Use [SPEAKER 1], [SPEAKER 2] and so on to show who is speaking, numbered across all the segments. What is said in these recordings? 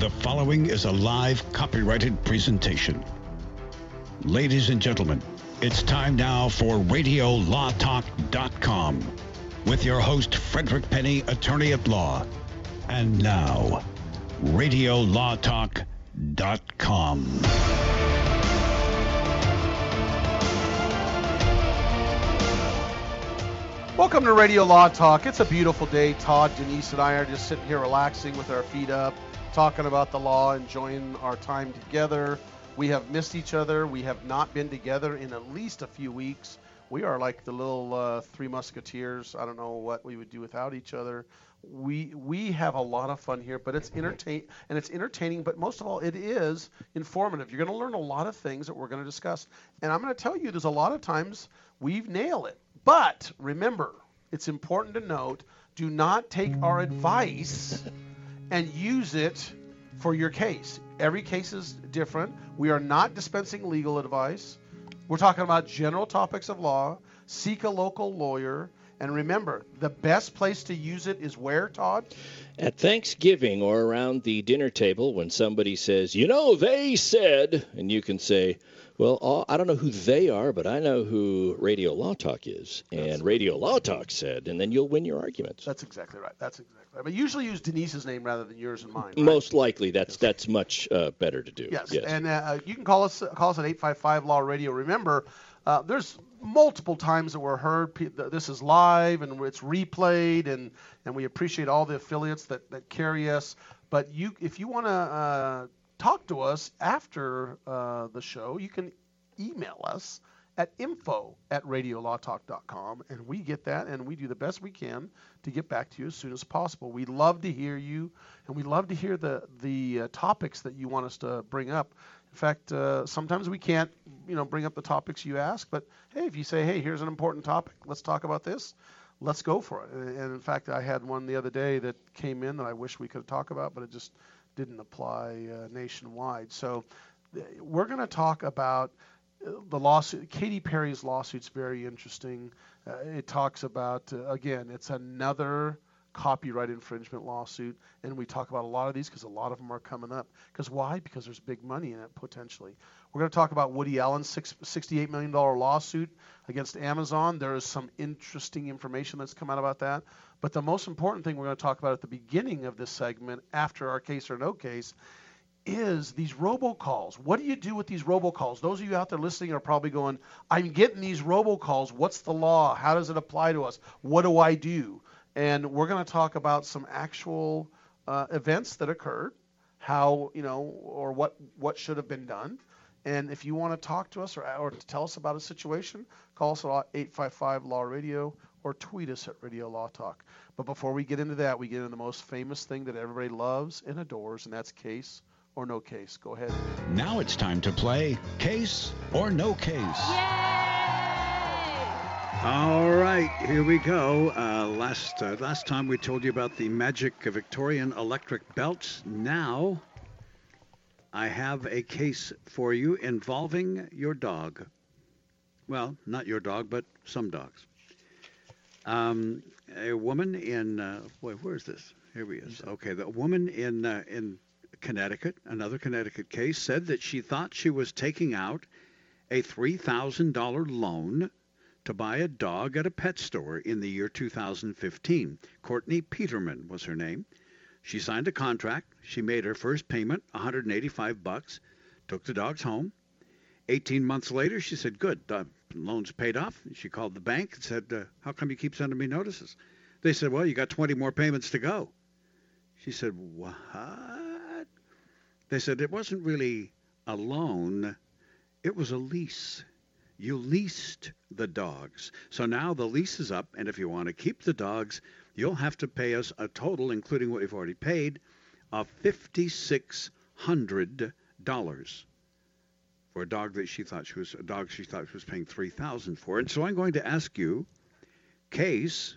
[SPEAKER 1] The following is a live copyrighted presentation. Ladies and gentlemen, it's time now for RadioLawTalk.com with your host, Frederick Penney, attorney at law. And now, RadioLawTalk.com.
[SPEAKER 2] Welcome to Radio Law Talk. It's a beautiful day. Todd, Denise, and I are just sitting here relaxing with our feet up, talking about the law, enjoying our time together. We have missed each other. We have not been together in at least a few weeks. We are like the little uh, three musketeers. I don't know what we would do without each other. We we have a lot of fun here, but it's entertain and it's entertaining. But most of all, it is informative. You're going to learn a lot of things that we're going to discuss. And I'm going to tell you, there's a lot of times we nail it. But remember, it's important to note: do not take our advice and use it for your case. Every case is different. We are not dispensing legal advice. We're talking about general topics of law. Seek a local lawyer. And remember, the best place to use it is where, Todd?
[SPEAKER 3] At Thanksgiving or around the dinner table, when somebody says, you know, they said, and you can say, well, uh, I don't know who they are, but I know who Radio Law Talk is. And Radio Law Talk said, and then you'll win your arguments.
[SPEAKER 2] That's exactly right. That's exactly right. But usually use Denise's name rather than yours and mine. Right?
[SPEAKER 3] Most likely, that's that's much uh, better to do.
[SPEAKER 2] Yes. And uh, you can call us call us at 855 Law Radio. Remember, uh, there's multiple times that we're heard. This is live and it's replayed, and, and we appreciate all the affiliates that, that carry us. But you, if you want to uh, talk to us after uh, the show, you can email us at info at radiolawtalk.com, and we get that, and we do the best we can to get back to you as soon as possible. We love to hear you, and we love to hear the the uh, topics that you want us to bring up. In fact, uh, sometimes we can't, you know, bring up the topics you ask, but hey, if you say, hey, here's an important topic, let's talk about this, let's go for it. And in fact, I had one the other day that came in that I wish we could talk about, but it just didn't apply uh, nationwide. So we're going to talk about uh, the lawsuit. Katy Perry's lawsuit's very interesting. Uh, it talks about, uh, again, it's another copyright infringement lawsuit, and we talk about a lot of these because a lot of them are coming up. Because why? Because there's big money in it potentially. We're going to talk about Woody Allen's six, $68 million lawsuit against Amazon. There is some interesting information that's come out about that. But the most important thing we're going to talk about at the beginning of this segment, after our case or no case, is these robocalls. What do you do with these robocalls? Those of you out there listening are probably going, I'm getting these robocalls. What's the law? How does it apply to us? What do I do? And we're going to talk about some actual uh, events that occurred, how you know, or what what should have been done. And if you want to talk to us or, or to tell us about a situation, call us at 855 Law Radio or tweet us at Radio Law Talk. But before we get into that, we get into the most famous thing that everybody loves and adores, and that's case or no case. Go ahead.
[SPEAKER 1] Now it's time to play Case or No Case.
[SPEAKER 4] All right, here we go. Uh, last uh, last time we told you about the magic Victorian electric belt. Now I have a case for you involving your dog. Well, not your dog, but some dogs. Um, a woman in uh, wait, where is this? Here he is. Okay, the woman in uh, in Connecticut, another Connecticut case, said that she thought she was taking out a three thousand dollar loan to buy a dog at a pet store in the year 2015. Courtney Peterman was her name. She signed a contract. She made her first payment, 185 bucks, took the dogs home. 18 months later, she said, "Good, the loan's paid off." She called the bank and said, uh, "How come you keep sending me notices?" They said, "Well, you got 20 more payments to go." She said, "What?" They said it wasn't really a loan; it was a lease you leased the dogs. So now the lease is up, and if you want to keep the dogs, you'll have to pay us a total, including what you've already paid, of $5,600 for a dog that she thought she was a dog she thought she was paying 3000 for. And so I'm going to ask you, case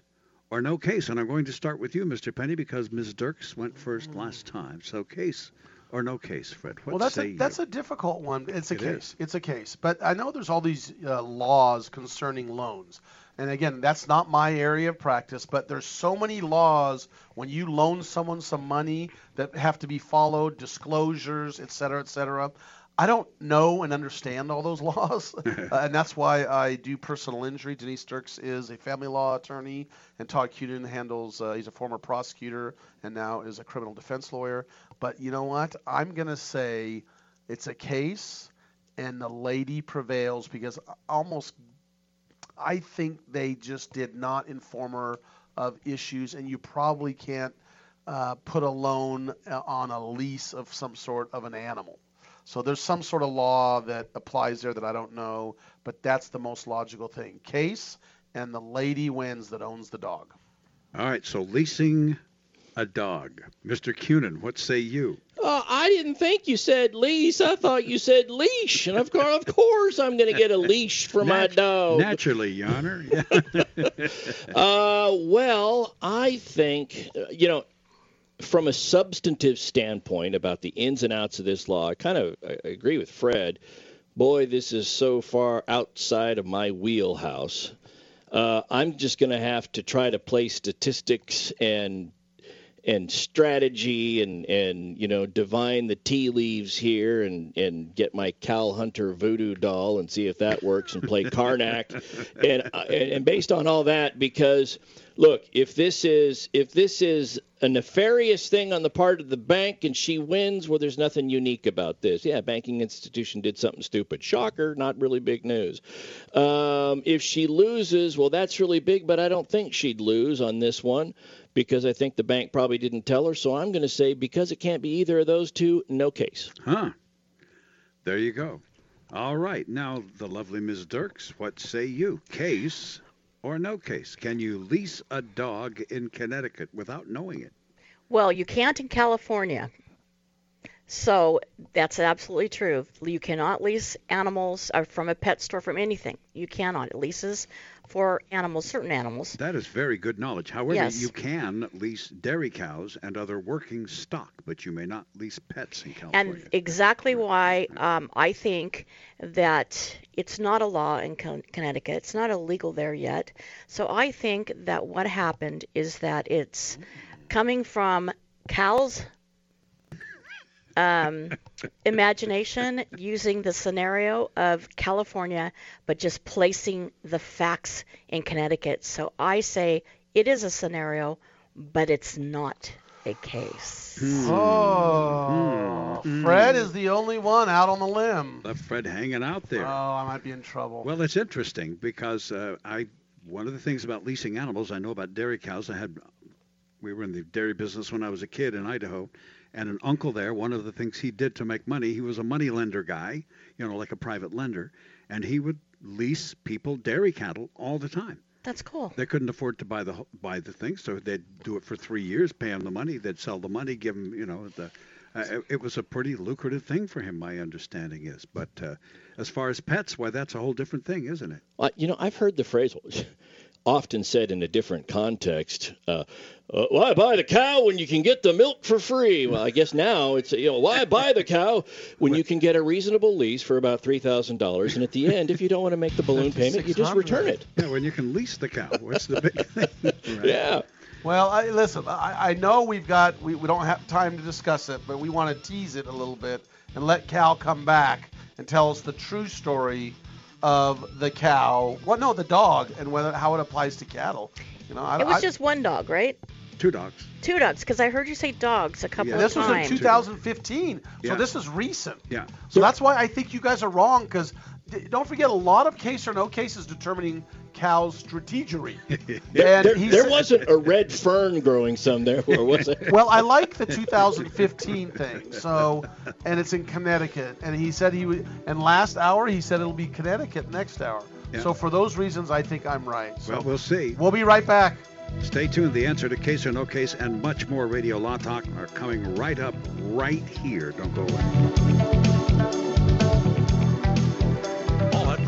[SPEAKER 4] or no case, and I'm going to start with you, Mr. Penney, because Ms. Dirks went first last time. So case or no case, Fred? What
[SPEAKER 2] well, that's a that's
[SPEAKER 4] you?
[SPEAKER 2] a difficult one. It's a
[SPEAKER 4] It
[SPEAKER 2] case.
[SPEAKER 4] is.
[SPEAKER 2] It's a case. But I know there's all these uh, laws concerning loans. and again, that's not my area of practice, but there's so many laws when you loan someone some money that have to be followed, disclosures, et cetera, et cetera. I don't know and understand all those laws, uh, and that's why I do personal injury. Denise Dirks is a family law attorney, and Todd Cuden handles. Uh, he's a former prosecutor and now is a criminal defense lawyer. But you know what? I'm gonna say it's a case, and the lady prevails because almost I think they just did not inform her of issues, and you probably can't uh, put a loan uh, on a lease of some sort of an animal. So there's some sort of law that applies there that I don't know, but that's the most logical thing. Case, and the lady wins that owns the dog.
[SPEAKER 4] All right, so leasing a dog. Mr. Cunin, what say you?
[SPEAKER 3] Uh, I didn't think you said lease. I thought you said leash, and of course, of course, I'm going to get a leash for my dog.
[SPEAKER 4] Naturally, Your Honor.
[SPEAKER 3] Uh, well, I think uh, you know, from a substantive standpoint about the ins and outs of this law, I kind of I agree with Fred. Boy, this is so far outside of my wheelhouse. Uh, I'm just going to have to try to play statistics and and strategy and and you know divine the tea leaves here and and get my Cal Hunter voodoo doll and see if that works and play Carnac and uh, and and based on all that because look if this is if this is a nefarious thing on the part of the bank and she wins well there's nothing unique about this yeah banking institution did something stupid shocker not really big news um, if she loses well that's really big but I don't think she'd lose on this one because I think the bank probably didn't tell her. So I'm going to say because it can't be either of those two, no case.
[SPEAKER 4] huh. There you go. All right. Now, the lovely Ms. Dirks, what say you? Case or no case? Can you lease a dog in Connecticut without knowing it?
[SPEAKER 5] Well, you can't in California. So that's absolutely true. You cannot lease animals uh, from a pet store from anything. You cannot. Leases for animals, certain animals.
[SPEAKER 4] That is very good knowledge. However,
[SPEAKER 5] Yes.
[SPEAKER 4] you can lease dairy cows and other working stock, but you may not lease pets in California.
[SPEAKER 5] And exactly why um, I think that it's not a law in Con- Connecticut. It's not illegal there yet. So I think that what happened is that it's coming from Cal's um, imagination using the scenario of California, but just placing the facts in Connecticut. So I say it is a scenario, but it's not a case.
[SPEAKER 2] Oh,
[SPEAKER 4] Hmm.
[SPEAKER 2] Fred is the only one out on the limb.
[SPEAKER 4] Left Fred hanging out there.
[SPEAKER 2] Oh, I might be in trouble.
[SPEAKER 4] Well, it's interesting because uh, I one of the things about leasing animals I know about dairy cows. I had we were in the dairy business when I was a kid in Idaho, and an uncle there. One of the things he did to make money, he was a money lender guy, you know, like a private lender, and he would lease people dairy cattle all the time.
[SPEAKER 5] That's cool.
[SPEAKER 4] They couldn't afford to buy the buy the thing, so they'd do it for three years, pay him the money. They'd sell the money, give him, you know, the. Uh, it- it was a pretty lucrative thing for him, my understanding is. But uh, as far as pets, why, that's a whole different thing, isn't it?
[SPEAKER 3] Uh, you know, I've heard the phrase often said in a different context. Uh, uh, why buy the cow when you can get the milk for free? Well, I guess now it's you know why buy the cow when you can get a reasonable lease for about three thousand dollars, and at the end, if you don't want to make the balloon payment, you just return it.
[SPEAKER 4] Yeah, when you can lease the cow, what's the big thing? right?
[SPEAKER 3] Yeah.
[SPEAKER 2] Well, I, listen, I, I know we've got we, we don't have time to discuss it, but we want to tease it a little bit and let Cal come back and tell us the true story of the cow. Well, no, the dog, and whether how it applies to cattle. You know, I,
[SPEAKER 5] It was
[SPEAKER 2] I-
[SPEAKER 5] just one dog, right?
[SPEAKER 4] Two dogs.
[SPEAKER 5] Two dogs, because I heard you say dogs a couple
[SPEAKER 4] Yeah.
[SPEAKER 5] of
[SPEAKER 2] this was
[SPEAKER 5] times.
[SPEAKER 2] in 2015, so
[SPEAKER 4] Yeah.
[SPEAKER 2] this is recent.
[SPEAKER 4] Yeah.
[SPEAKER 2] So that's why I think you guys are wrong, because don't forget a lot of case or no cases determining cows' strategery.
[SPEAKER 3] There, there, there wasn't a red fern growing somewhere, or was it?
[SPEAKER 2] Well, I like the 2015 thing. So, and it's in Connecticut. And he said he would. And last hour, he said it'll be Connecticut next hour.
[SPEAKER 4] Yeah.
[SPEAKER 2] So for those reasons, I think I'm right. So
[SPEAKER 4] Well, we'll see.
[SPEAKER 2] we'll be right back.
[SPEAKER 4] Stay tuned. The answer to case or no case and much more radio law talk are coming right up right here. Don't go away.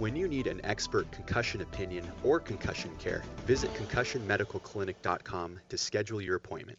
[SPEAKER 6] When you need an expert concussion opinion or concussion care, visit concussionmedicalclinic.com to schedule your appointment.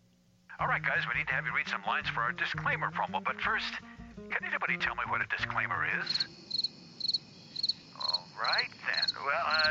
[SPEAKER 7] All right, guys, we need to have you read some lines for our disclaimer promo. But first, can anybody tell me what a disclaimer is? All right, then. Well, uh,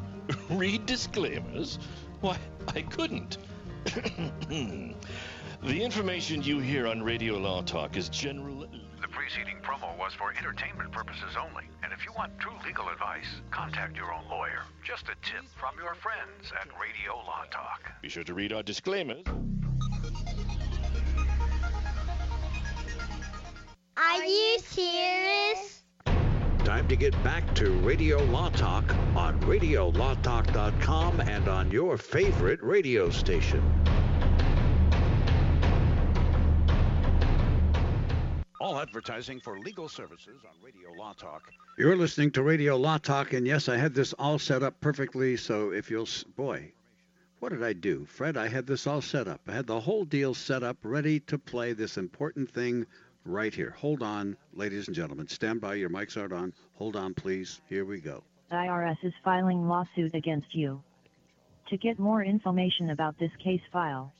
[SPEAKER 3] Read disclaimers? Why, I couldn't. the information you hear on Radio Law Talk is general.
[SPEAKER 7] The preceding promo was for entertainment purposes only. And if you want true legal advice, contact your own lawyer. Just a tip from your friends at Radio Law Talk.
[SPEAKER 3] Be sure to read our disclaimers.
[SPEAKER 8] Are you serious?
[SPEAKER 4] Time to get back to Radio Law Talk on RadioLawTalk.com and on your favorite radio station.
[SPEAKER 1] All advertising for legal services on Radio Law Talk
[SPEAKER 4] You're listening to Radio Law Talk, and yes, I had this all set up perfectly. So if you'll, boy, what did I do, Fred? I had this all set up. I had the whole deal set up, ready to play this important thing right here. Hold on, ladies and gentlemen. Stand by. Your mics aren't on. Hold on, please. Here we go.
[SPEAKER 9] IRS is filing lawsuit against you. To get more information about this case file,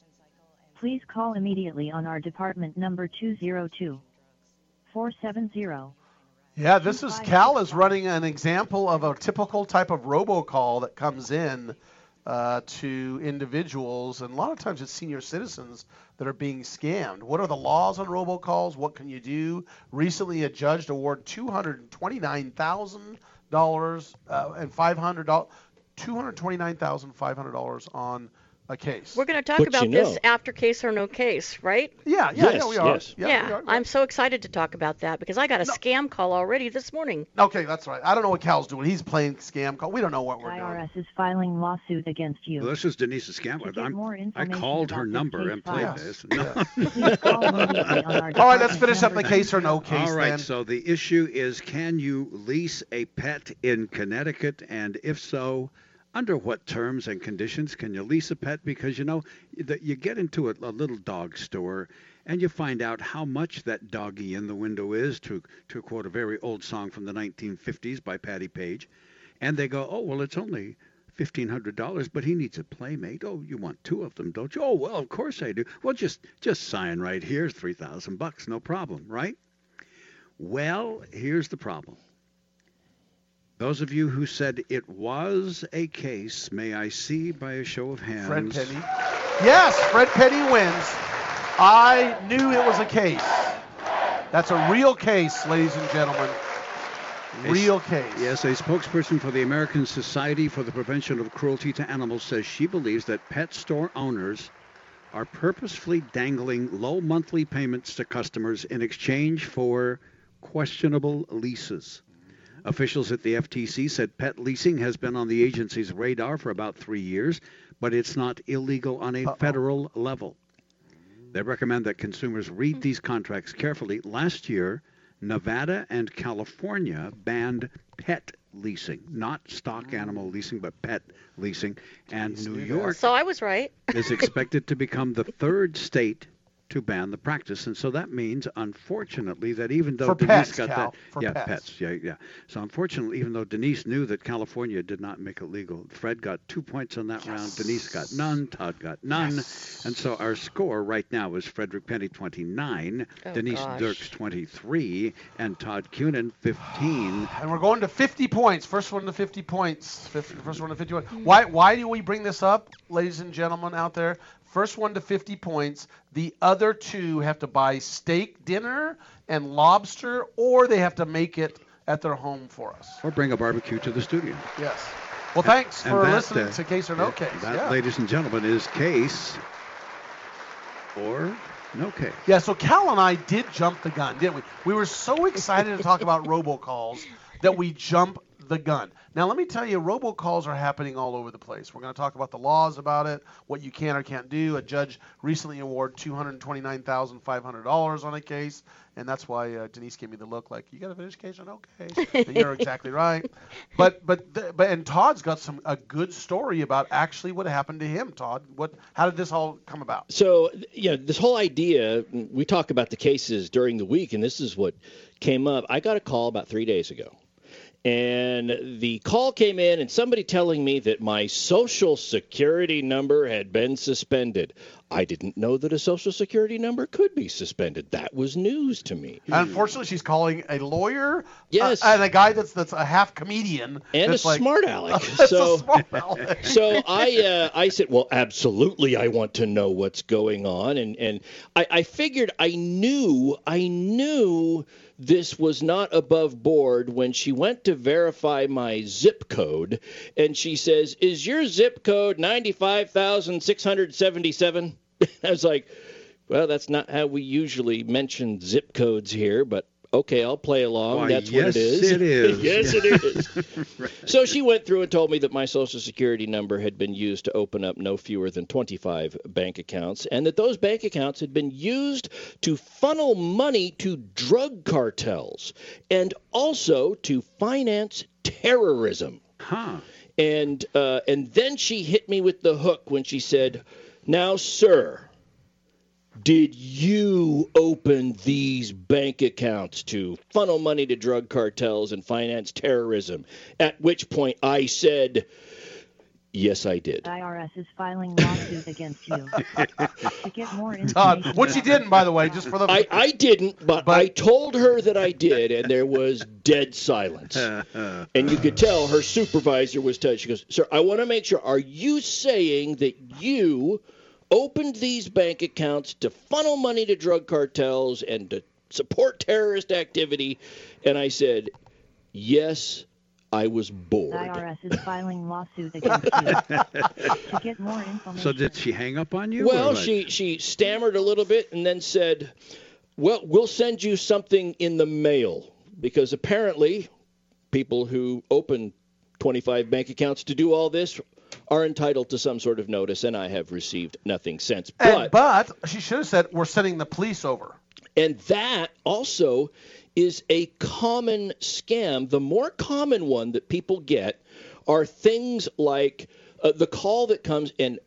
[SPEAKER 9] please call immediately on our department number 202 470
[SPEAKER 2] Yeah, this is Cal is running an example of a typical type of robocall that comes in uh, to individuals, and a lot of times it's senior citizens that are being scammed. What are the laws on robocalls? What can you do? Recently, a judge awarded two hundred twenty-nine thousand dollars uh, and five hundred dollars, two hundred twenty-nine thousand five hundred dollars on a case.
[SPEAKER 5] We're going to talk
[SPEAKER 2] But
[SPEAKER 5] about
[SPEAKER 2] you
[SPEAKER 5] this after case or no case, right?
[SPEAKER 2] Yeah, yeah, yeah, we are. Yeah,
[SPEAKER 5] Yeah,
[SPEAKER 2] we are.
[SPEAKER 5] I'm so excited to talk about that because I got a scam call already this morning.
[SPEAKER 2] Okay, that's right. I don't know what Cal's doing. He's playing scam call. We don't know what we're doing.
[SPEAKER 9] IRS is filing lawsuit against you.
[SPEAKER 4] Well, this is Denise's
[SPEAKER 9] To
[SPEAKER 4] scam. I'm,
[SPEAKER 9] more
[SPEAKER 4] I
[SPEAKER 9] information
[SPEAKER 4] called her number and played
[SPEAKER 9] file,
[SPEAKER 4] this.
[SPEAKER 9] Please call immediately on our
[SPEAKER 2] All right, let's finish up the case or no case
[SPEAKER 4] All right,
[SPEAKER 2] then.
[SPEAKER 4] so the issue is can you lease a pet in Connecticut? And if so, under what terms and conditions can you lease a pet? Because you know, that you get into a, a little dog store and you find out how much that doggy in the window is, to, to quote a very old song from the 1950s by Patti Page. And they go, oh, well, it's only $1500 but he needs a playmate. Oh you want two of them don't you? Oh well of course i do. Well just just sign right here. 3000 bucks no problem right? Well here's the problem those of you who said it was a case may i see by a show of hands
[SPEAKER 2] Fred Penney. Yes, Fred Penney wins. I knew it was a case. That's a real case, ladies and gentlemen.
[SPEAKER 4] A-
[SPEAKER 2] Real case.
[SPEAKER 4] Yes, a spokesperson for the American Society for the Prevention of Cruelty to Animals says she believes that pet store owners are purposefully dangling low monthly payments to customers in exchange for questionable leases. Officials at the FTC said pet leasing has been on the agency's radar for about three years, but it's not illegal on a federal level. They recommend that consumers read these contracts carefully. Last year, Nevada and California banned pet leasing, not stock animal leasing, but pet leasing. And New York
[SPEAKER 5] So I was right.
[SPEAKER 4] is expected to become the third state to ban the practice. And so that means, unfortunately, that even though
[SPEAKER 2] For
[SPEAKER 4] Denise
[SPEAKER 2] pets,
[SPEAKER 4] got
[SPEAKER 2] Cal,
[SPEAKER 4] that,
[SPEAKER 2] for
[SPEAKER 4] yeah,
[SPEAKER 2] pets.
[SPEAKER 4] yeah, yeah. So unfortunately, even though Denise knew that California did not make it legal, Fred got two points on that round. Denise got none. Todd got none. And so our score right now is Frederick Penney 29,
[SPEAKER 2] Oh,
[SPEAKER 4] Denise
[SPEAKER 2] gosh.
[SPEAKER 4] Dirks 23, and Todd Cunin 15.
[SPEAKER 2] And we're going to 50 points. First one to 50 points. First one to 51. Why, why do we bring this up, ladies and gentlemen out there? First one to 50 points. The other two have to buy steak dinner and lobster, or they have to make it at their home for us.
[SPEAKER 4] Or bring a barbecue to the studio.
[SPEAKER 2] Yes. Well, thanks
[SPEAKER 4] And
[SPEAKER 2] for
[SPEAKER 4] that,
[SPEAKER 2] listening
[SPEAKER 4] uh,
[SPEAKER 2] to Case or No Case.
[SPEAKER 4] That,
[SPEAKER 2] yeah.
[SPEAKER 4] ladies and gentlemen, is case or no case.
[SPEAKER 2] Yeah, so Cal and I did jump the gun, didn't we? We were so excited to talk about robocalls that we jump the gun. Now, let me tell you, robocalls are happening all over the place. We're going to talk about the laws about it, what you can or can't do. A judge recently awarded $229,500 on a case, and that's why uh, Denise gave me the look like, you got to finish case or no case. And you're exactly right. But but th- but and Todd's got some a good story about actually what happened to him. Todd, what how did this all come about?
[SPEAKER 3] So, you know, this whole idea, we talk about the cases during the week, and this is what came up. I got a call about three days ago. And the call came in, and somebody telling me that my social security number had been suspended. I didn't know that a social security number could be suspended. That was news to me.
[SPEAKER 2] Unfortunately, she's calling a lawyer,
[SPEAKER 3] Yes.
[SPEAKER 2] uh, and a guy that's that's a half comedian,
[SPEAKER 3] and a
[SPEAKER 2] like-
[SPEAKER 3] smart aleck. So,
[SPEAKER 2] a smart aleck.
[SPEAKER 3] so I uh, I said, well, absolutely, I want to know what's going on, and and I, I figured I knew I knew this was not above board when she went to verify my zip code, and she says, "Is your zip code 95,677? I was like, "Well, that's not how we usually mention zip codes here, but." Okay, I'll play along.
[SPEAKER 4] Why,
[SPEAKER 3] That's
[SPEAKER 4] yes,
[SPEAKER 3] what it is.
[SPEAKER 4] it is.
[SPEAKER 3] yes, it is. So she went through and told me that my social security number had been used to open up no fewer than 25 bank accounts, and that those bank accounts had been used to funnel money to drug cartels and also to finance terrorism.
[SPEAKER 4] Huh.
[SPEAKER 3] And uh, and then she hit me with the hook when she said, "Now, sir." Did you open these bank accounts to funnel money to drug cartels and finance terrorism? At which point I said, Yes, I did.
[SPEAKER 9] IRS is filing lawsuits against you. to get more information.
[SPEAKER 2] Todd, which he didn't, by the way, just for the.
[SPEAKER 3] I, I didn't, but, I told her that I did, and there was dead silence. and you could tell her supervisor was touched. She goes, Sir, I want to make sure. Are you saying that you opened these bank accounts to funnel money to drug cartels and to support terrorist activity? And I said, Yes, I was
[SPEAKER 9] The
[SPEAKER 3] bored.
[SPEAKER 9] IRS is filing lawsuit against you. to get more information.
[SPEAKER 4] So did she hang up on you?
[SPEAKER 3] Well,
[SPEAKER 4] what?
[SPEAKER 3] she she stammered a little bit and then said, "Well, we'll send you something in the mail because apparently people who open 25 bank accounts to do all this are entitled to some sort of notice and I have received nothing since."
[SPEAKER 2] And, but she should have said, "We're sending the police over."
[SPEAKER 3] And that also is a common scam. The more common one that people get are things like uh, the call that comes, and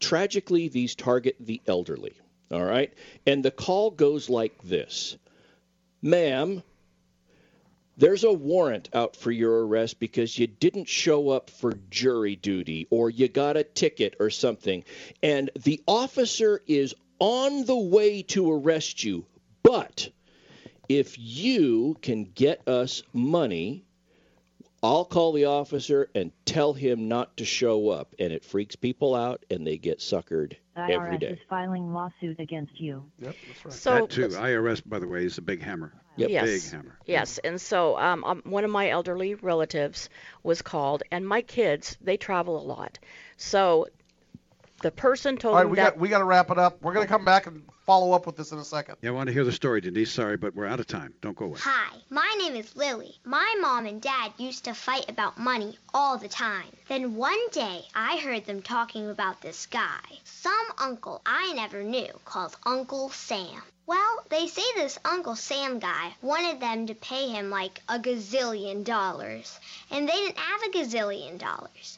[SPEAKER 3] tragically, these target the elderly. All right? And the call goes like this Ma'am, there's a warrant out for your arrest because you didn't show up for jury duty or you got a ticket or something. And the officer is on the way to arrest you. But if you can get us money, I'll call the officer and tell him not to show up. And it freaks people out and they get suckered
[SPEAKER 9] The
[SPEAKER 3] every
[SPEAKER 9] IRS
[SPEAKER 3] day.
[SPEAKER 9] is filing lawsuit against you.
[SPEAKER 2] Yep, that's right.
[SPEAKER 5] So
[SPEAKER 4] that too. IRS, by the way, is a big hammer.
[SPEAKER 5] Yes.
[SPEAKER 4] Big hammer.
[SPEAKER 5] Yes, and so um, um, one of my elderly relatives was called, and my kids they travel a lot, so the person told
[SPEAKER 2] All right,
[SPEAKER 5] him
[SPEAKER 2] we
[SPEAKER 5] that
[SPEAKER 2] got we got to wrap it up. We're gonna come back and follow up with this in a second.
[SPEAKER 4] Yeah, I want to hear the story, Denise. Sorry, but we're out of time. Don't go away.
[SPEAKER 8] Hi, my name is Lily. My mom and dad used to fight about money all the time. Then one day I heard them talking about this guy, some uncle I never knew called Uncle Sam. Well, they say this Uncle Sam guy wanted them to pay him like a gazillion dollars, and they didn't have a gazillion dollars.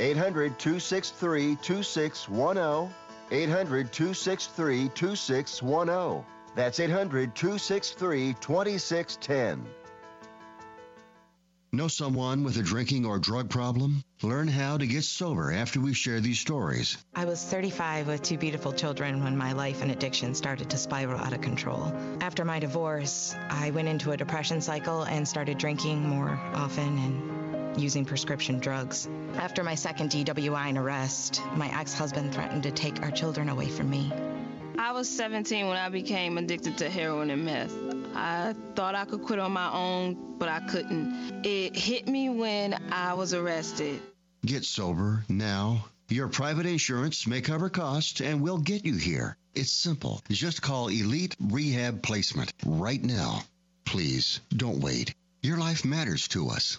[SPEAKER 10] 800 263 2610. 800 263 2610. That's 800 263 2610.
[SPEAKER 11] Know someone with a drinking or drug problem? Learn how to get sober after we share these stories.
[SPEAKER 12] I was 35 with two beautiful children when my life and addiction started to spiral out of control. After my divorce, I went into a depression cycle and started drinking more often and using prescription drugs. After my second DWI and arrest, my ex husband threatened to take our children away from me.
[SPEAKER 13] I was 17 when I became addicted to heroin and meth. I thought I could quit on my own, but I couldn't. It hit me when I was arrested.
[SPEAKER 11] Get sober now. Your private insurance may cover costs and we'll get you here. It's simple. Just call Elite Rehab Placement right now. Please don't wait. Your life matters to us.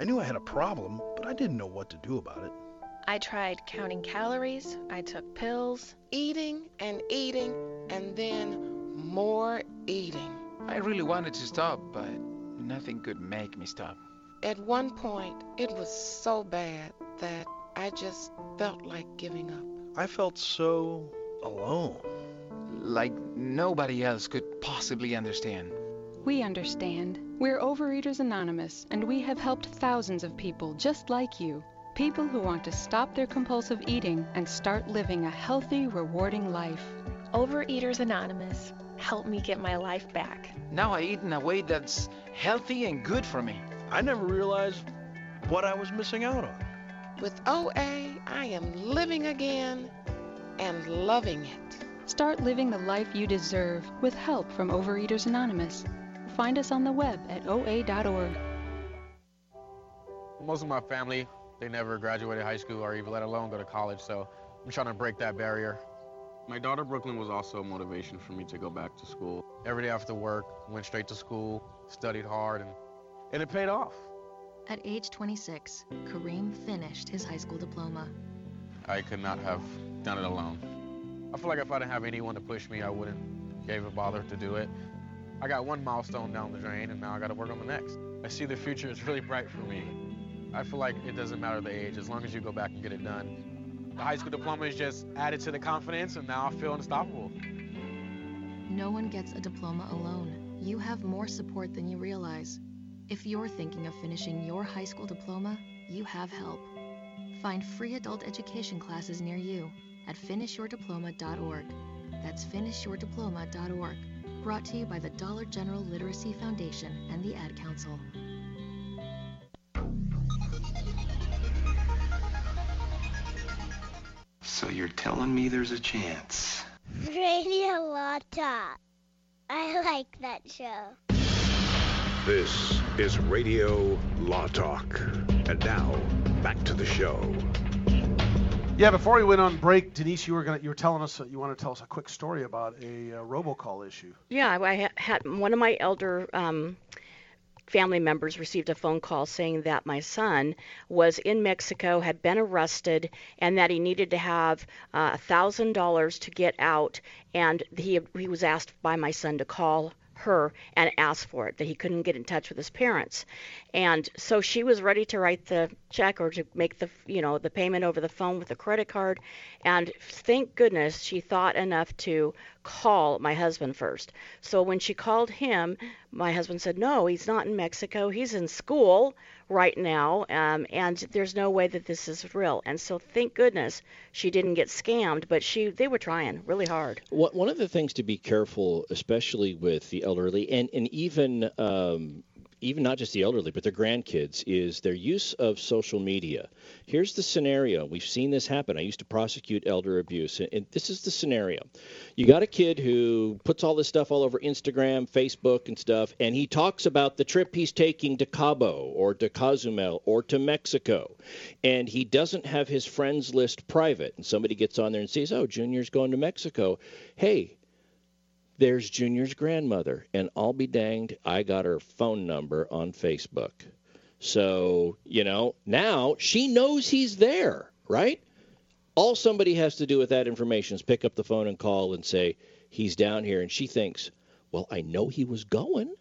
[SPEAKER 14] I knew I had a problem, but I didn't know what to do about it.
[SPEAKER 15] I tried counting calories, I took pills, eating and eating, and then more eating.
[SPEAKER 16] I really wanted to stop, but nothing could make me stop.
[SPEAKER 15] At one point, it was so bad that I just felt like giving up.
[SPEAKER 14] I felt so alone.
[SPEAKER 16] Like nobody else could possibly understand.
[SPEAKER 17] We understand. We're Overeaters Anonymous, and we have helped thousands of people just like you. People who want to stop their compulsive eating and start living a healthy, rewarding life.
[SPEAKER 15] Overeaters Anonymous, help me get my life back.
[SPEAKER 16] Now I eat in a way that's healthy and good for me.
[SPEAKER 14] I never realized what I was missing out on.
[SPEAKER 15] With OA, I am living again and loving it.
[SPEAKER 17] Start living the life you deserve with help from Overeaters Anonymous. Find us on the web at oa.org.
[SPEAKER 18] Most of my family, they never graduated high school or even let alone go to college, so I'm trying to break that barrier.
[SPEAKER 19] My daughter Brooklyn was also a motivation for me to go back to school.
[SPEAKER 18] Every day after work, went straight to school, studied hard, and, and it paid off.
[SPEAKER 20] At age 26, Kareem finished his high school diploma.
[SPEAKER 18] I could not have done it alone. I feel like if I didn't have anyone to push me, I wouldn't gave a bother to do it. I got one milestone down the drain, and now I got to work on the next. I see the future is really bright for me. I feel like it doesn't matter the age, as long as you go back and get it done. The high school diploma is just added to the confidence, and now I feel unstoppable.
[SPEAKER 20] No one gets a diploma alone. You have more support than you realize. If you're thinking of finishing your high school diploma, you have help. Find free adult education classes near you at finishyourdiploma.org. That's finishyourdiploma.org. Brought to you by the Dollar General Literacy Foundation and the Ad Council.
[SPEAKER 21] So you're telling me there's a chance?
[SPEAKER 8] Radio Law Talk. I like that show.
[SPEAKER 22] This is Radio Law Talk. And now, back to the show.
[SPEAKER 2] Yeah, before we went on break, Denise, you were gonna you were telling us you want to tell us a quick story about a uh, robocall issue.
[SPEAKER 5] Yeah, I had one of my elder um, family members received a phone call saying that my son was in Mexico, had been arrested, and that he needed to have uh, a thousand dollars to get out, and he he was asked by my son to call her and ask for it that he couldn't get in touch with his parents. And so she was ready to write the check or to make the you know the payment over the phone with a credit card. And thank goodness she thought enough to call my husband first. So when she called him my husband said no he's not in mexico. He's in school right now um, and there's no way that this is real. And so thank goodness she didn't get scammed but she they were trying really hard.
[SPEAKER 3] One of the things to be careful, especially with the elderly, and and even um, even not just the elderly, but their grandkids, is their use of social media. Here's the scenario. We've seen this happen. I used to prosecute elder abuse, and- this is the scenario. You got a kid who puts all this stuff all over Instagram, Facebook, and stuff, and he talks about the trip he's taking to Cabo or to Cozumel or to Mexico, and he doesn't have his friends list private. And somebody gets on there and says, "Oh, Junior's going to Mexico." Hey, there's Junior's grandmother, and I'll be danged, I got her phone number on Facebook. So, you know, now she knows he's there, right? All somebody has to do with that information is pick up the phone and call and say, he's down here. And she thinks, well, I know he was going.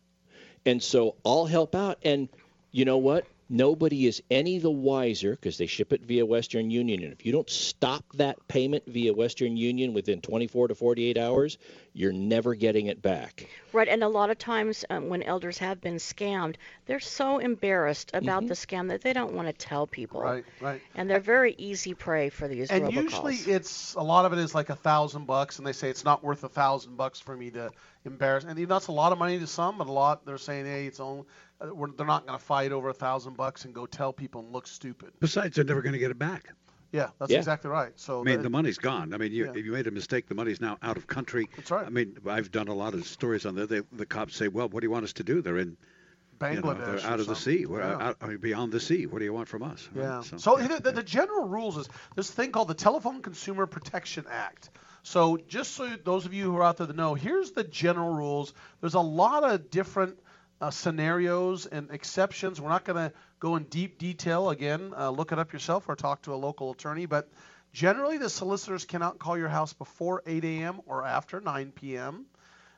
[SPEAKER 3] And so I'll help out. And you know what? Nobody is any the wiser because they ship it via Western Union. And if you don't stop that payment via Western Union within 24 to 48 hours, you're never getting it back.
[SPEAKER 5] Right, and a lot of times um, when elders have been scammed, they're so embarrassed about the scam that they don't want to tell people.
[SPEAKER 2] Right, right.
[SPEAKER 5] And they're very easy prey for these
[SPEAKER 2] And
[SPEAKER 5] robocalls.
[SPEAKER 2] usually it's a lot of it is like a thousand bucks, and they say it's not worth a thousand bucks for me to embarrass. And that's a lot of money to some, but a lot they're saying, hey, it's only we're, Uh, they're not going to fight over a thousand bucks and go tell people and look stupid.
[SPEAKER 4] Besides, they're never going to get it back.
[SPEAKER 2] Yeah, that's
[SPEAKER 4] Yeah.
[SPEAKER 2] exactly right. So
[SPEAKER 4] I mean,
[SPEAKER 2] the-
[SPEAKER 4] the money's gone. I mean, you,
[SPEAKER 2] Yeah.
[SPEAKER 4] if you made a mistake, the money's now out of country.
[SPEAKER 2] That's right.
[SPEAKER 4] I mean, I've done a lot of stories on that. They, the cops say, "Well, what do you want us to do? They're in you know,
[SPEAKER 2] Bangladesh
[SPEAKER 4] they're out of the sea. We're
[SPEAKER 2] Yeah.
[SPEAKER 4] out, I mean, beyond the sea. What do you want from us?" Right?
[SPEAKER 2] Yeah. So, the, the, the general rules is this thing called the Telephone Consumer Protection Act. So just so those of you who are out there that know, here's the general rules. There's a lot of different uh, scenarios and exceptions. We're not going to go in deep detail again. Uh, look it up yourself or talk to a local attorney. But generally, the solicitors cannot call your house before 8 a.m. or after 9 p.m.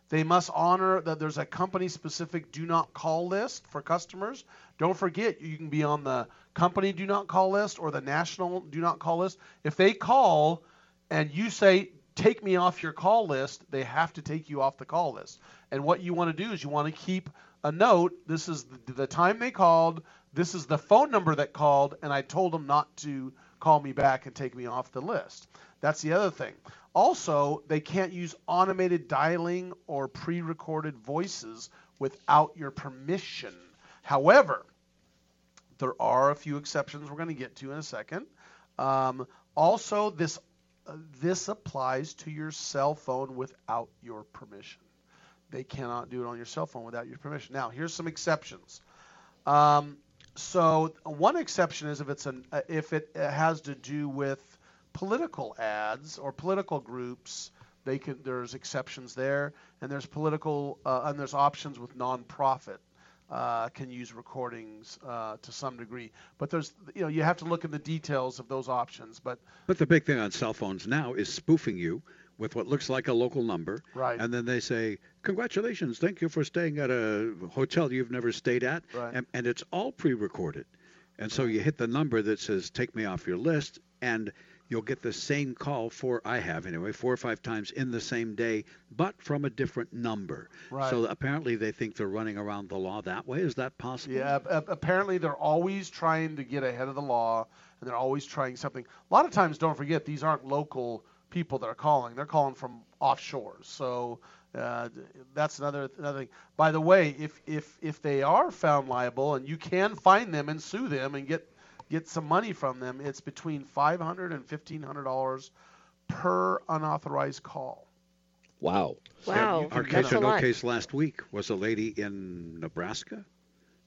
[SPEAKER 2] They must honor that there's a company specific do not call list for customers. Don't forget, you can be on the company do not call list or the national do not call list. If they call and you say, take me off your call list, they have to take you off the call list. And what you want to do is you want to keep a note. This is the, time they called. This is the phone number that called, and I told them not to call me back and take me off the list. That's the other thing. Also, they can't use automated dialing or pre recorded voices without your permission. However, there are a few exceptions we're going to get to in a second. Um, also, this uh, this applies to your cell phone without your permission. They cannot do it on your cell phone without your permission. Now, here's some exceptions. Um, so one exception is if it's an uh, if it has to do with political ads or political groups. They can there's exceptions there, and there's political uh, and there's options with nonprofit uh, can use recordings uh, to some degree. But there's you know you have to look in the details of those options. But
[SPEAKER 4] But the big thing on cell phones now is spoofing you with what looks like a local number.
[SPEAKER 2] Right.
[SPEAKER 4] And then they say, Congratulations, thank you for staying at a hotel you've never stayed at.
[SPEAKER 2] Right.
[SPEAKER 4] And, and it's all pre recorded. And so you hit the number that says, Take me off your list, and you'll get the same call for, I have anyway, four or five times in the same day, but from a different number.
[SPEAKER 2] Right.
[SPEAKER 4] So apparently they think they're running around the law that way. Is that possible?
[SPEAKER 2] Yeah, ap- ap- apparently they're always trying to get ahead of the law, and they're always trying something. A lot of times, don't forget, these aren't local people that are calling; they're calling from offshore. So uh, that's another another thing. By the way, if if if they are found liable, and you can find them and sue them and get get some money from them, it's between five hundred and fifteen hundred dollars per unauthorized call.
[SPEAKER 3] Wow.
[SPEAKER 2] Wow,
[SPEAKER 4] Our
[SPEAKER 2] that's
[SPEAKER 4] case
[SPEAKER 2] a
[SPEAKER 4] or no
[SPEAKER 2] lot.
[SPEAKER 4] case last week was a lady in Nebraska.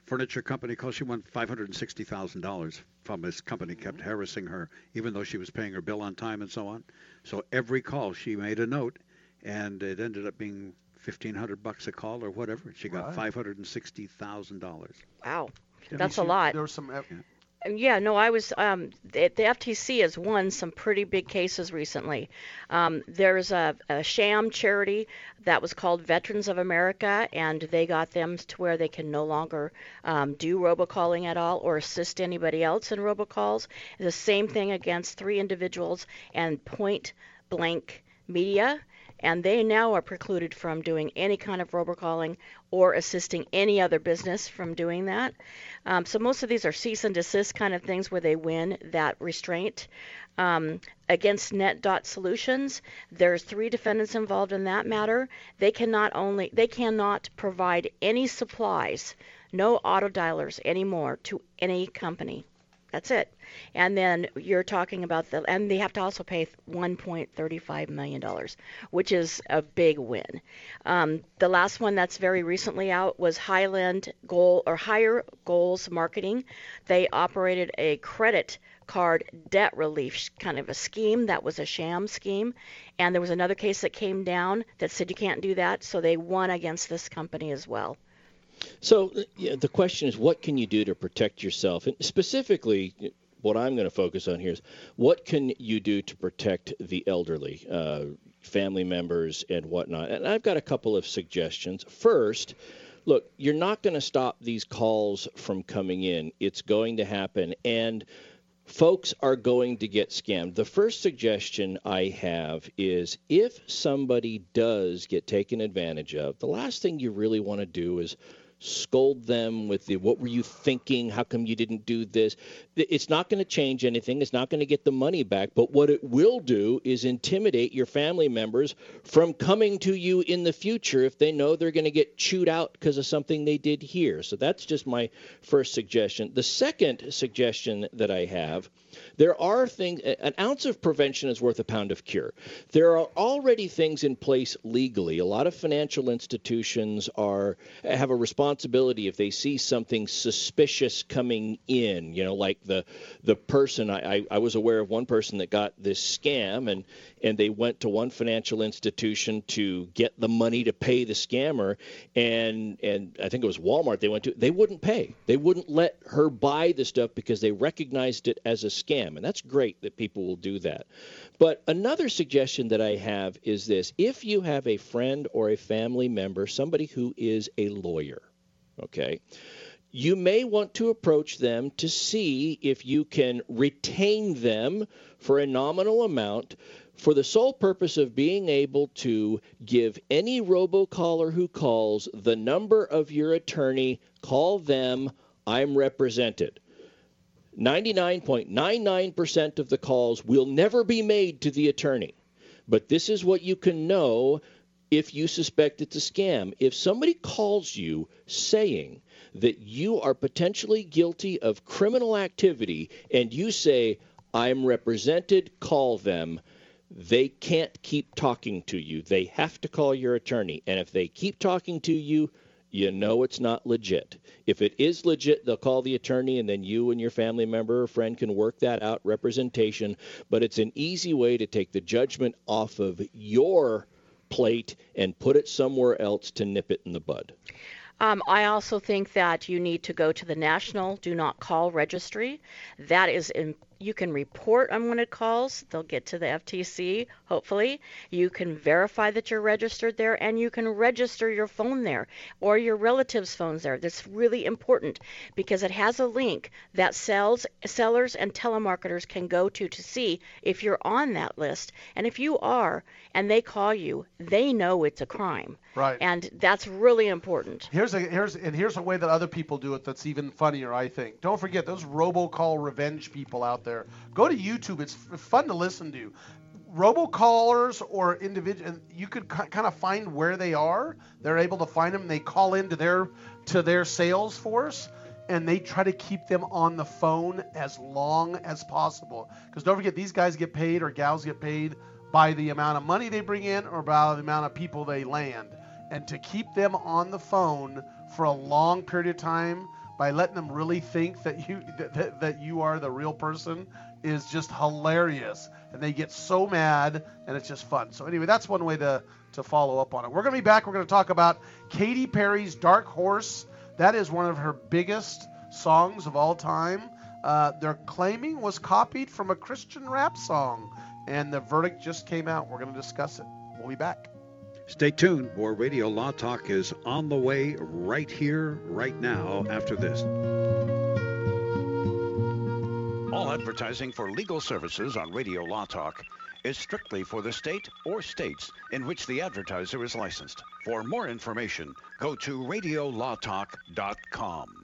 [SPEAKER 4] Furniture company called. She won five hundred and sixty thousand dollars from this company. Kept mm-hmm. harassing her, even though she was paying her bill on time and so on. So every call, she made a note, and it ended up being fifteen hundred bucks a call or whatever. She got
[SPEAKER 2] Right.
[SPEAKER 4] five hundred and sixty thousand dollars.
[SPEAKER 5] Wow,
[SPEAKER 2] Yeah,
[SPEAKER 5] that's
[SPEAKER 2] you
[SPEAKER 5] a lot.
[SPEAKER 2] There was some.
[SPEAKER 5] Uh, Yeah, no, I was. Um, the, the FTC has won some pretty big cases recently. Um, there's a, a sham charity that was called Veterans of America, and they got them to where they can no longer um, do robocalling at all or assist anybody else in robocalls. The same thing against three individuals and Point Blank Media and they now are precluded from doing any kind of robocalling or assisting any other business from doing that. Um, so most of these are cease and desist kind of things where they win that restraint. Um, against Net.Solutions, Solutions, there's three defendants involved in that matter. They cannot only they cannot provide any supplies, no auto dialers anymore to any company. That's it. And then you're talking about the, and they have to also pay 1.35 million dollars, which is a big win. Um, the last one that's very recently out was Highland Goal or Higher Goals Marketing. They operated a credit card debt relief kind of a scheme that was a sham scheme, and there was another case that came down that said you can't do that, so they won against this company as well.
[SPEAKER 3] So yeah, the question is, what can you do to protect yourself? And specifically, what I'm going to focus on here is what can you do to protect the elderly, uh, family members, and whatnot. And I've got a couple of suggestions. First, look, you're not going to stop these calls from coming in. It's going to happen, and folks are going to get scammed. The first suggestion I have is if somebody does get taken advantage of, the last thing you really want to do is scold them with the what were you thinking? How come you didn't do this? It's not going to change anything. It's not going to get the money back. But what it will do is intimidate your family members from coming to you in the future if they know they're going to get chewed out because of something they did here. So that's just my first suggestion. The second suggestion that I have there are things, an ounce of prevention is worth a pound of cure. There are already things in place legally. A lot of financial institutions are have a responsibility if they see something suspicious coming in. You know, like the the person I, I, I was aware of one person that got this scam and and they went to one financial institution to get the money to pay the scammer and and I think it was Walmart they went to they wouldn't pay. They wouldn't let her buy the stuff because they recognized it as a scam. And that's great that people will do that. But another suggestion that I have is this if you have a friend or a family member, somebody who is a lawyer, okay, you may want to approach them to see if you can retain them for a nominal amount for the sole purpose of being able to give any robocaller who calls the number of your attorney, call them, I'm represented. 99.99% of the calls will never be made to the attorney. But this is what you can know if you suspect it's a scam. If somebody calls you saying that you are potentially guilty of criminal activity and you say, I'm represented, call them, they can't keep talking to you. They have to call your attorney. And if they keep talking to you, you know it's not legit. If it is legit, they'll call the attorney, and then you and your family member or friend can work that out representation. But it's an easy way to take the judgment off of your plate and put it somewhere else to nip it in the bud.
[SPEAKER 5] Um, I also think that you need to go to the National Do Not Call Registry. That is in, you can report unwanted calls. They'll get to the FTC, hopefully. You can verify that you're registered there, and you can register your phone there or your relatives' phones there. That's really important because it has a link that sells, sellers and telemarketers can go to to see if you're on that list. And if you are, and they call you, they know it's a crime.
[SPEAKER 2] Right.
[SPEAKER 5] And that's really important.
[SPEAKER 2] Here's a here's and here's a way that other people do it that's even funnier, I think. Don't forget those robocall revenge people out there. Go to YouTube. It's fun to listen to. Robocallers or individual, you could kind of find where they are. They're able to find them. They call into their to their sales force and they try to keep them on the phone as long as possible. Because don't forget, these guys get paid or gals get paid by the amount of money they bring in or by the amount of people they land. And to keep them on the phone for a long period of time by letting them really think that you that, that you are the real person is just hilarious. And they get so mad and it's just fun. So anyway that's one way to to follow up on it. We're going to be back. We're going to talk about katy perry's dark horse. That is one of her biggest songs of all time. Uh, they're claiming was copied from a christian rap song. And the verdict just came out. We're going to discuss it. We'll be back
[SPEAKER 4] Stay tuned. More Radio Law Talk is on the way right here, right now, after this.
[SPEAKER 1] All advertising for legal services on Radio Law Talk is strictly for the state or states in which the advertiser is licensed. For more information, go to radiolawtalk.com.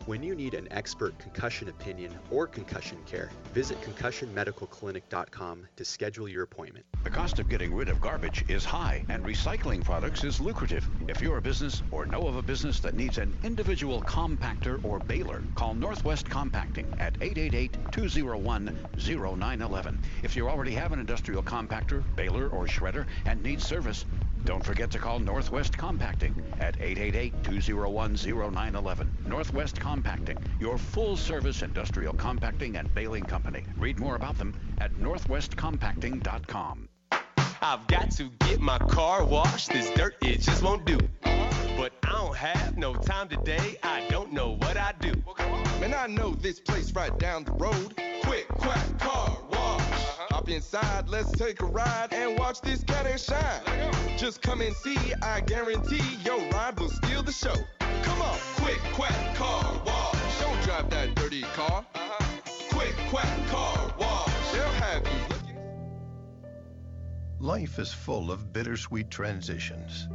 [SPEAKER 6] When you need an expert concussion opinion or concussion care, visit concussionmedicalclinic.com to schedule your appointment.
[SPEAKER 4] The cost of getting rid of garbage is high, and recycling products is lucrative. If you're a business or know of a business that needs an individual compactor or baler, call Northwest Compacting at 888-201-0911. If you already have an industrial compactor, baler, or shredder and need service, don't forget to call Northwest Compacting at 888-201-0911. Northwest Compacting, your full-service industrial compacting and baling company. Read more about them at northwestcompacting.com.
[SPEAKER 23] I've got to get my car washed. This dirt, it just won't do. But I don't have no time today. I don't know what I do.
[SPEAKER 24] Man, I know this place right down the road. Quick, quack, car wash. Hop inside, let's take a ride and watch this cat and shine. Just come and see, I guarantee your ride will steal the show. Come on, quick, quack, car wash. Don't drive that dirty car. Quick, quack, car wash. They'll have you looking.
[SPEAKER 25] Life is full of bittersweet transitions.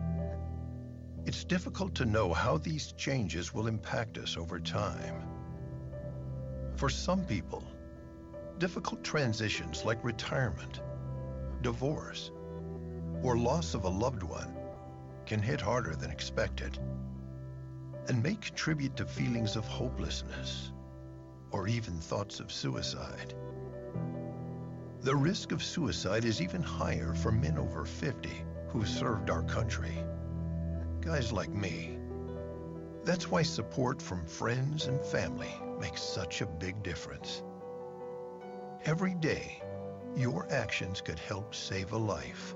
[SPEAKER 25] It's difficult to know how these changes will impact us over time. For some people, difficult transitions like retirement, divorce, or loss of a loved one can hit harder than expected and may contribute to feelings of hopelessness or even thoughts of suicide. The risk of suicide is even higher for men over 50 who served our country. Guys like me. That's why support from friends and family makes such a big difference. Every day, your actions could help save a life.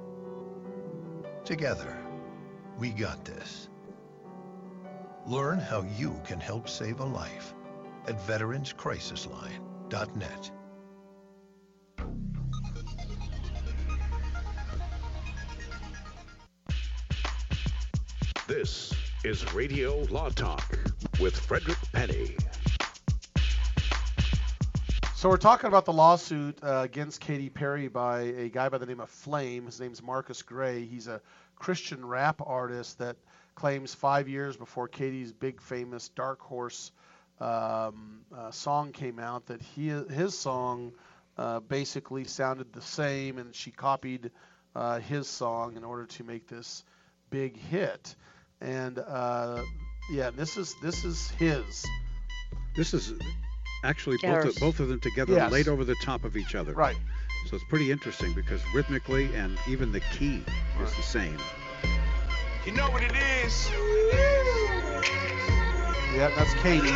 [SPEAKER 25] Together, we got this. Learn how you can help save a life at veteranscrisisline.net.
[SPEAKER 26] This is Radio Law Talk with Frederick Penney.
[SPEAKER 2] So we're talking about the lawsuit uh, against Katy Perry by a guy by the name of Flame. His name's Marcus Gray. He's a Christian rap artist that claims five years before Katy's big famous Dark Horse um, uh, song came out that he his song uh, basically sounded the same, and she copied uh, his song in order to make this big hit. And uh, yeah, this is this is his.
[SPEAKER 27] This is actually both of, both of them together
[SPEAKER 2] Yes.
[SPEAKER 27] laid over the top of each other.
[SPEAKER 2] Right.
[SPEAKER 27] So it's pretty interesting because rhythmically and even the key is the same.
[SPEAKER 24] You know what it is?
[SPEAKER 2] Yeah, that's Katy.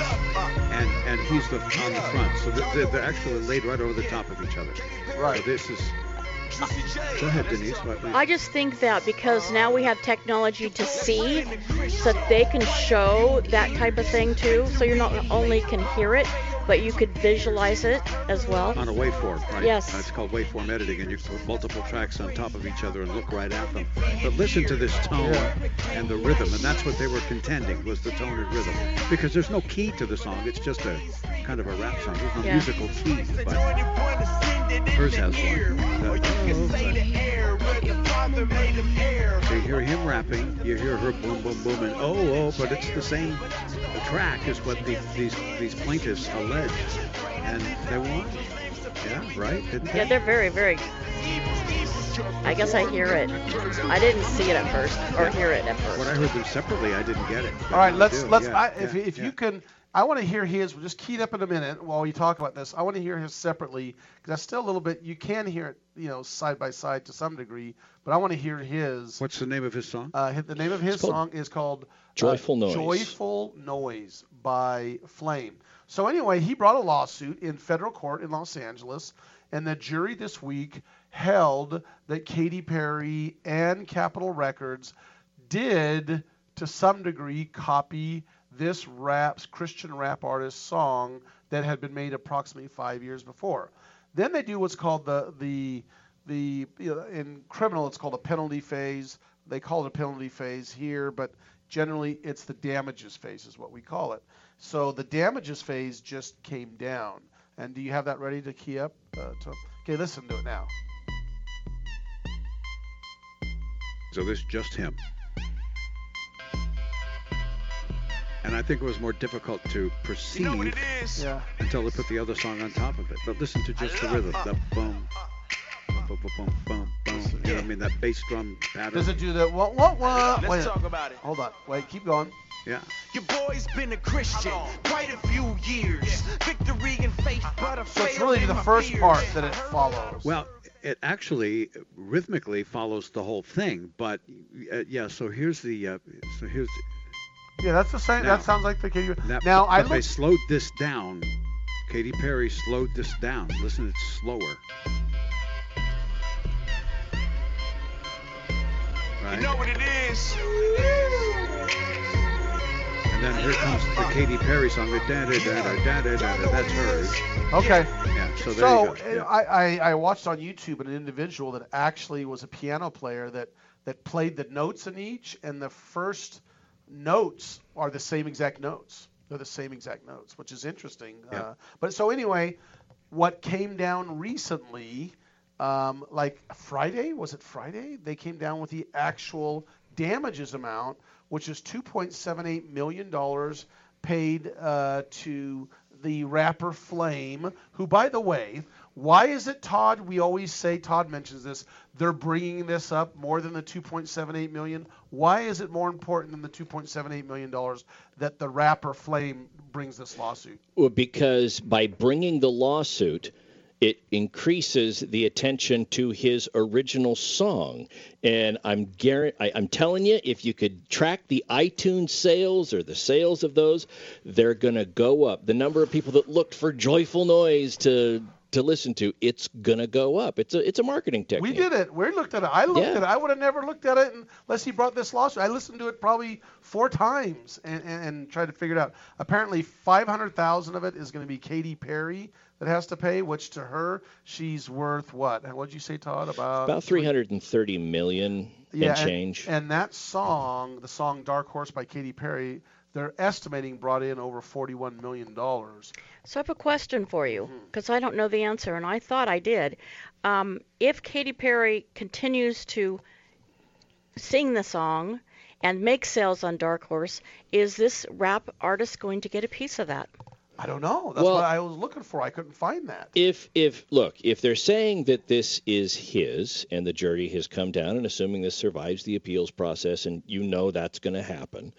[SPEAKER 27] And and he's the on the front. So they're, they're- they're actually laid right over the top of each other.
[SPEAKER 2] Right.
[SPEAKER 27] So this is. Go ahead, Denise. What, what-
[SPEAKER 5] I just think that because now we have technology to see, so that they can show that type of thing too. So you not only can hear it, but you could visualize it as well.
[SPEAKER 27] on a waveform, right?
[SPEAKER 5] Yes.
[SPEAKER 27] Uh, It's called waveform editing, and you put multiple tracks on top of each other and look right at them. But listen to this tone and the rhythm, and that's what they were contending was the tone and rhythm. Because there's no key to the song; it's just a kind of a rap song. There's no
[SPEAKER 24] Yeah.
[SPEAKER 27] musical key, but hers has one. Uh, oh, so you hear him rapping, you hear her boom, boom, boom, and oh, oh, but it's the same The track is what the, these these plaintiffs alleged, and they won. Yeah, right? Didn't they?
[SPEAKER 5] Yeah, they're very, very. I guess I hear it. I didn't see it at first or hear it at first.
[SPEAKER 27] When I heard them separately, I didn't get it.
[SPEAKER 2] All right, let's
[SPEAKER 27] do.
[SPEAKER 2] let's.
[SPEAKER 27] Yeah,
[SPEAKER 2] I, if
[SPEAKER 27] yeah,
[SPEAKER 2] if
[SPEAKER 27] yeah.
[SPEAKER 2] you can I want to hear his. We'll just key it up in a minute while you talk about this. I want to hear his separately because that's still a little bit. You can hear it, you know, side by side to some degree, but I want to hear his.
[SPEAKER 4] What's the name of his song?
[SPEAKER 2] Uh, the name of his
[SPEAKER 3] called
[SPEAKER 2] song is called
[SPEAKER 3] Joyful
[SPEAKER 2] uh,
[SPEAKER 3] Noise.
[SPEAKER 2] Joyful Noise by Flame. So anyway, he brought a lawsuit in federal court in Los Angeles, and the jury this week held that Katy Perry and Capitol Records did, to some degree, copy this rap's Christian rap artist song that had been made approximately five years before. Then they do what's called the the the you know, in criminal it's called a penalty phase. They call it a penalty phase here, but generally it's the damages phase is what we call it. So the damages phase just came down. And do you have that ready to key up? Uh, to, okay, listen to it now.
[SPEAKER 4] So this just him. And I think it was more difficult to perceive
[SPEAKER 2] Yeah.
[SPEAKER 4] until they put the other song on top of it. But listen to just the rhythm. The boom, You know what I mean? That bass drum pattern.
[SPEAKER 2] Does it do the what what what?
[SPEAKER 27] Let's
[SPEAKER 2] Wait,
[SPEAKER 27] talk about it.
[SPEAKER 2] Hold on. Wait, keep going.
[SPEAKER 4] Yeah.
[SPEAKER 27] Your boy's been a Christian quite a few years. Victory and faith, but a
[SPEAKER 2] So it's really the first part that it follows.
[SPEAKER 4] Well, it actually rhythmically follows the whole thing, but uh, yeah. So here's the. Uh, so here's.
[SPEAKER 2] Yeah, that's the same.
[SPEAKER 4] Now-
[SPEAKER 2] that sounds like the Katy.
[SPEAKER 4] That,
[SPEAKER 2] now I
[SPEAKER 4] but they slowed this down. Katy Perry slowed this down. Listen, it's slower.
[SPEAKER 27] You know what it is.
[SPEAKER 4] And then here comes the Katy Perry song. The da da da da da da da. That's hers.
[SPEAKER 2] Okay.
[SPEAKER 4] Yeah. So there
[SPEAKER 2] So
[SPEAKER 4] you go. Yeah.
[SPEAKER 2] I, I, I watched on YouTube an individual that actually was a piano player that, that played the notes in each, and the first notes are the same exact notes. They're the same exact notes, which is interesting.
[SPEAKER 4] Yeah.
[SPEAKER 2] Uh, but so anyway, what came down recently, um, like Friday, was it Friday? They came down with the actual damages amount, which is 2.78 million dollars paid uh, to the rapper Flame, who, by the way, why is it Todd? We always say Todd mentions this. They're bringing this up more than the 2.78 million. Why is it more important than the 2.78 million dollars that the rapper Flame brings this lawsuit?
[SPEAKER 3] Well, because by bringing the lawsuit, it increases the attention to his original song. And I'm guarant- I, I'm telling you, if you could track the iTunes sales or the sales of those, they're going to go up. The number of people that looked for joyful noise to to listen to, it's going to go up. It's a it's a marketing technique.
[SPEAKER 2] We did it. We looked at it. I looked
[SPEAKER 3] Yeah.
[SPEAKER 2] at it. I would have never looked at it unless he brought this lawsuit. I listened to it probably four times and, and, and tried to figure it out. Apparently, 500,000 of it is going to be Katy Perry that has to pay, which to her, she's worth what? What did you say, Todd? About
[SPEAKER 3] About 330 million
[SPEAKER 2] yeah,
[SPEAKER 3] and change.
[SPEAKER 2] And, that song, the song "Dark Horse" by Katy Perry, they're estimating brought in over 41 million dollars.
[SPEAKER 5] So I have a question for you
[SPEAKER 2] Mm-hmm.
[SPEAKER 5] because I don't know the answer, and I thought I did. Um, if Katy Perry continues to sing the song and make sales on Dark Horse, is this rap artist going to get a piece of that?
[SPEAKER 2] I don't know. That's
[SPEAKER 3] Well-
[SPEAKER 2] what I was looking for. I couldn't find that.
[SPEAKER 3] If if look, if they're saying that this is his and the jury has come down and assuming this survives the appeals process and you know that's going to happen.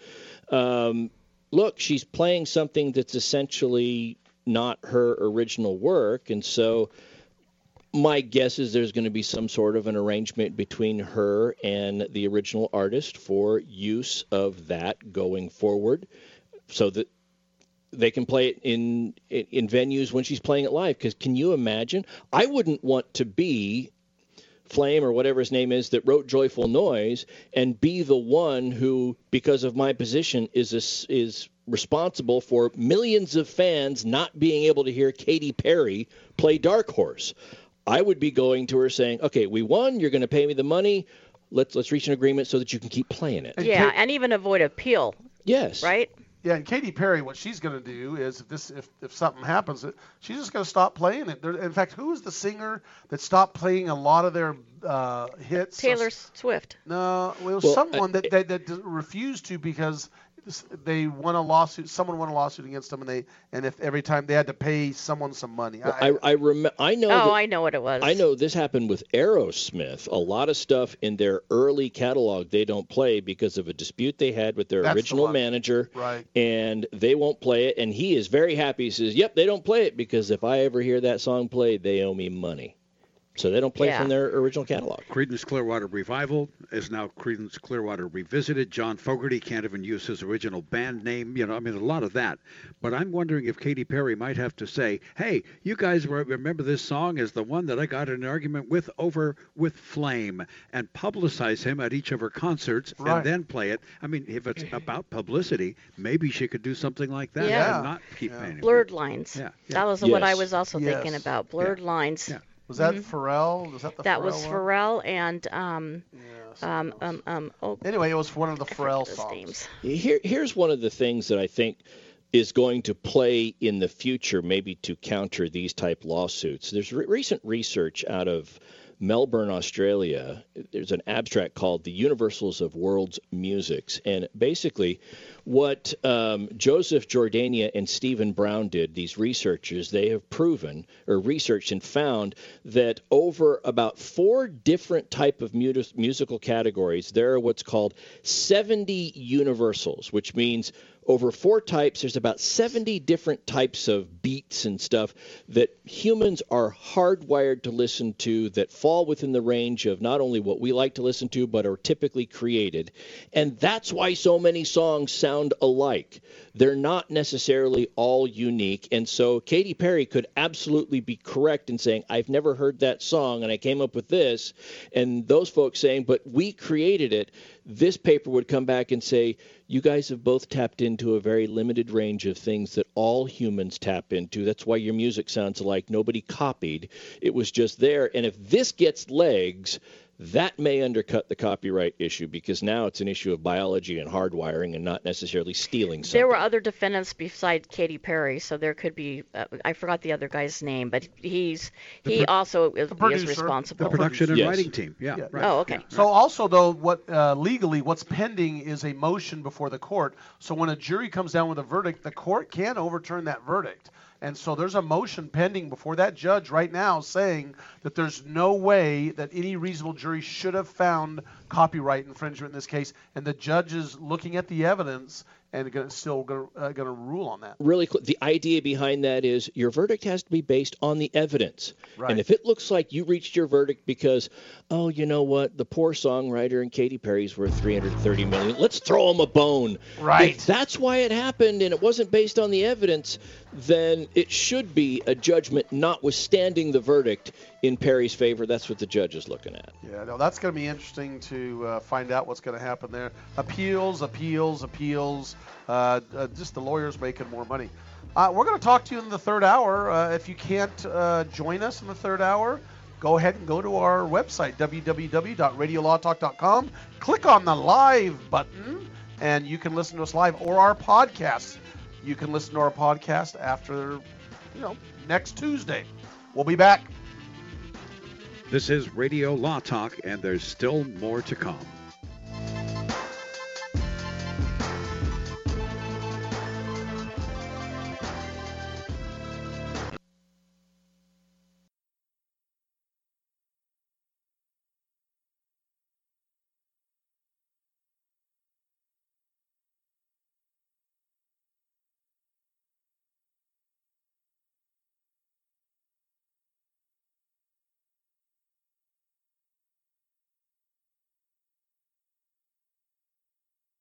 [SPEAKER 3] Um, look, she's playing something that's essentially not her original work and so my guess is there's going to be some sort of an arrangement between her and the original artist for use of that going forward so that they can play it in in, venues when she's playing it live. Because can you imagine? I wouldn't want to be Flame or whatever his name is that wrote Joyful Noise and be the one who, because of my position, is a is responsible for millions of fans not being able to hear Katy Perry play Dark Horse. I would be going to her saying, "Okay, we won. You're going to pay me the money. Let's let's reach an agreement so that you can keep playing it."
[SPEAKER 5] yeah, and even avoid appeal.
[SPEAKER 3] Yes.
[SPEAKER 5] Right?
[SPEAKER 2] Yeah, and Katy Perry, what she's going to do is if this if, if something happens, she's just going to stop playing it. There, in fact, who is the singer that stopped playing a lot of their uh, hits?
[SPEAKER 5] Taylor Swift.
[SPEAKER 2] No, well, it was
[SPEAKER 3] Well,
[SPEAKER 2] someone
[SPEAKER 3] uh,
[SPEAKER 2] that, that that refused to because they won a lawsuit. Someone won a lawsuit against them, and they and if every time they had to pay someone some money.
[SPEAKER 3] Well, I I, rem- I know.
[SPEAKER 5] Oh,
[SPEAKER 3] that-
[SPEAKER 5] I know what it was.
[SPEAKER 3] I know this happened with Aerosmith. A lot of stuff in their early catalog they don't play because of a dispute they had with their
[SPEAKER 2] That's the
[SPEAKER 3] original
[SPEAKER 2] one.
[SPEAKER 3] manager,
[SPEAKER 2] Right.
[SPEAKER 3] and they won't play it. And he is very happy. He says, "Yep, they don't play it because if I ever hear that song played, they owe me money." So they don't play
[SPEAKER 4] Yeah.
[SPEAKER 3] from their original catalog.
[SPEAKER 4] Creedence Clearwater Revival is now Creedence Clearwater Revisited. John Fogerty can't even use his original band name. You know, I mean, a lot of that. But I'm wondering if Katy Perry might have to say, "Hey, you guys remember this song as the one that I got in an argument with over with Flame," and publicize him at each of her concerts,
[SPEAKER 2] Right.
[SPEAKER 4] and then play it. I mean, if it's about publicity, maybe she could do something like that
[SPEAKER 5] Yeah.
[SPEAKER 4] and not keep paying.
[SPEAKER 5] Blurred lines.
[SPEAKER 4] Yeah, yeah.
[SPEAKER 5] That was what I was also thinking about. Blurred lines.
[SPEAKER 2] Was that
[SPEAKER 5] Mhm.
[SPEAKER 2] Pharrell? Was that the
[SPEAKER 5] That
[SPEAKER 2] Pharrell
[SPEAKER 5] was
[SPEAKER 2] one?
[SPEAKER 5] Pharrell and um, um, um, um, oh,
[SPEAKER 2] Anyway, it was one of the Pharrell
[SPEAKER 5] his
[SPEAKER 2] songs.
[SPEAKER 5] names.
[SPEAKER 3] Here, here's one of the things that I think is going to play in the future, maybe to counter these type lawsuits. There's re- recent research out of Melbourne, Australia. There's an abstract called "The Universals of World's Musics," and basically, what um, Joseph Jordania and Stephen Brown did, these researchers, they have proven or researched and found that over about four different type of mu- musical categories, there are what's called 70 universals, which means over four types, there's about 70 different types of beats and stuff that humans are hardwired to listen to that fall within the range of not only what we like to listen to, but are typically created. And that's why so many songs sound alike. They're not necessarily all unique. And so Katy Perry could absolutely be correct in saying, I've never heard that song and I came up with this. And those folks saying, but we created it. This paper would come back and say, you guys have both tapped into a very limited range of things that all humans tap into. That's why your music sounds alike. Nobody copied. It was just there. And if this gets legs, that may undercut the copyright issue because now it's an issue of biology and hardwiring and not necessarily stealing something.
[SPEAKER 5] There were other defendants besides Katy Perry, so there could be. Uh, I forgot the other guy's name, but he's he
[SPEAKER 4] pro-
[SPEAKER 5] also is,
[SPEAKER 2] the
[SPEAKER 5] is responsible.
[SPEAKER 4] The production and
[SPEAKER 2] Yes.
[SPEAKER 4] writing team. Yeah. right.
[SPEAKER 5] Oh, okay.
[SPEAKER 2] So also though, what uh, legally what's pending is a motion before the court. So when a jury comes down with a verdict, the court can overturn that verdict. And so there's a motion pending before that judge right now saying that there's no way that any reasonable jury should have found copyright infringement in this case. And the judge is looking at the evidence and gonna, still going to uh, gonna rule on that.
[SPEAKER 3] really quick, the idea behind that is your verdict has to be based on the evidence.
[SPEAKER 2] Right.
[SPEAKER 3] And if it looks like you reached your verdict because, oh, you know what, the poor songwriter and Katy Perry's worth 330 million, let's throw them a bone.
[SPEAKER 2] Right.
[SPEAKER 3] If that's why it happened and it wasn't based on the evidence, then it should be a judgment notwithstanding the verdict in Perry's favor. That's what the judge is looking at.
[SPEAKER 2] Yeah, no, that's going to be interesting to uh, find out what's going to happen there. Appeals, appeals, appeals. Uh, uh, just the lawyers making more money. Uh, we're going to talk to you in the third hour. Uh, if you can't uh, join us in the third hour, go ahead and go to our website, www.radiolawtalk.com. Click on the live button, and you can listen to us live or our podcast. You can listen to our podcast after, you know, next Tuesday. We'll be back.
[SPEAKER 4] This is Radio Law Talk, and there's still more to come.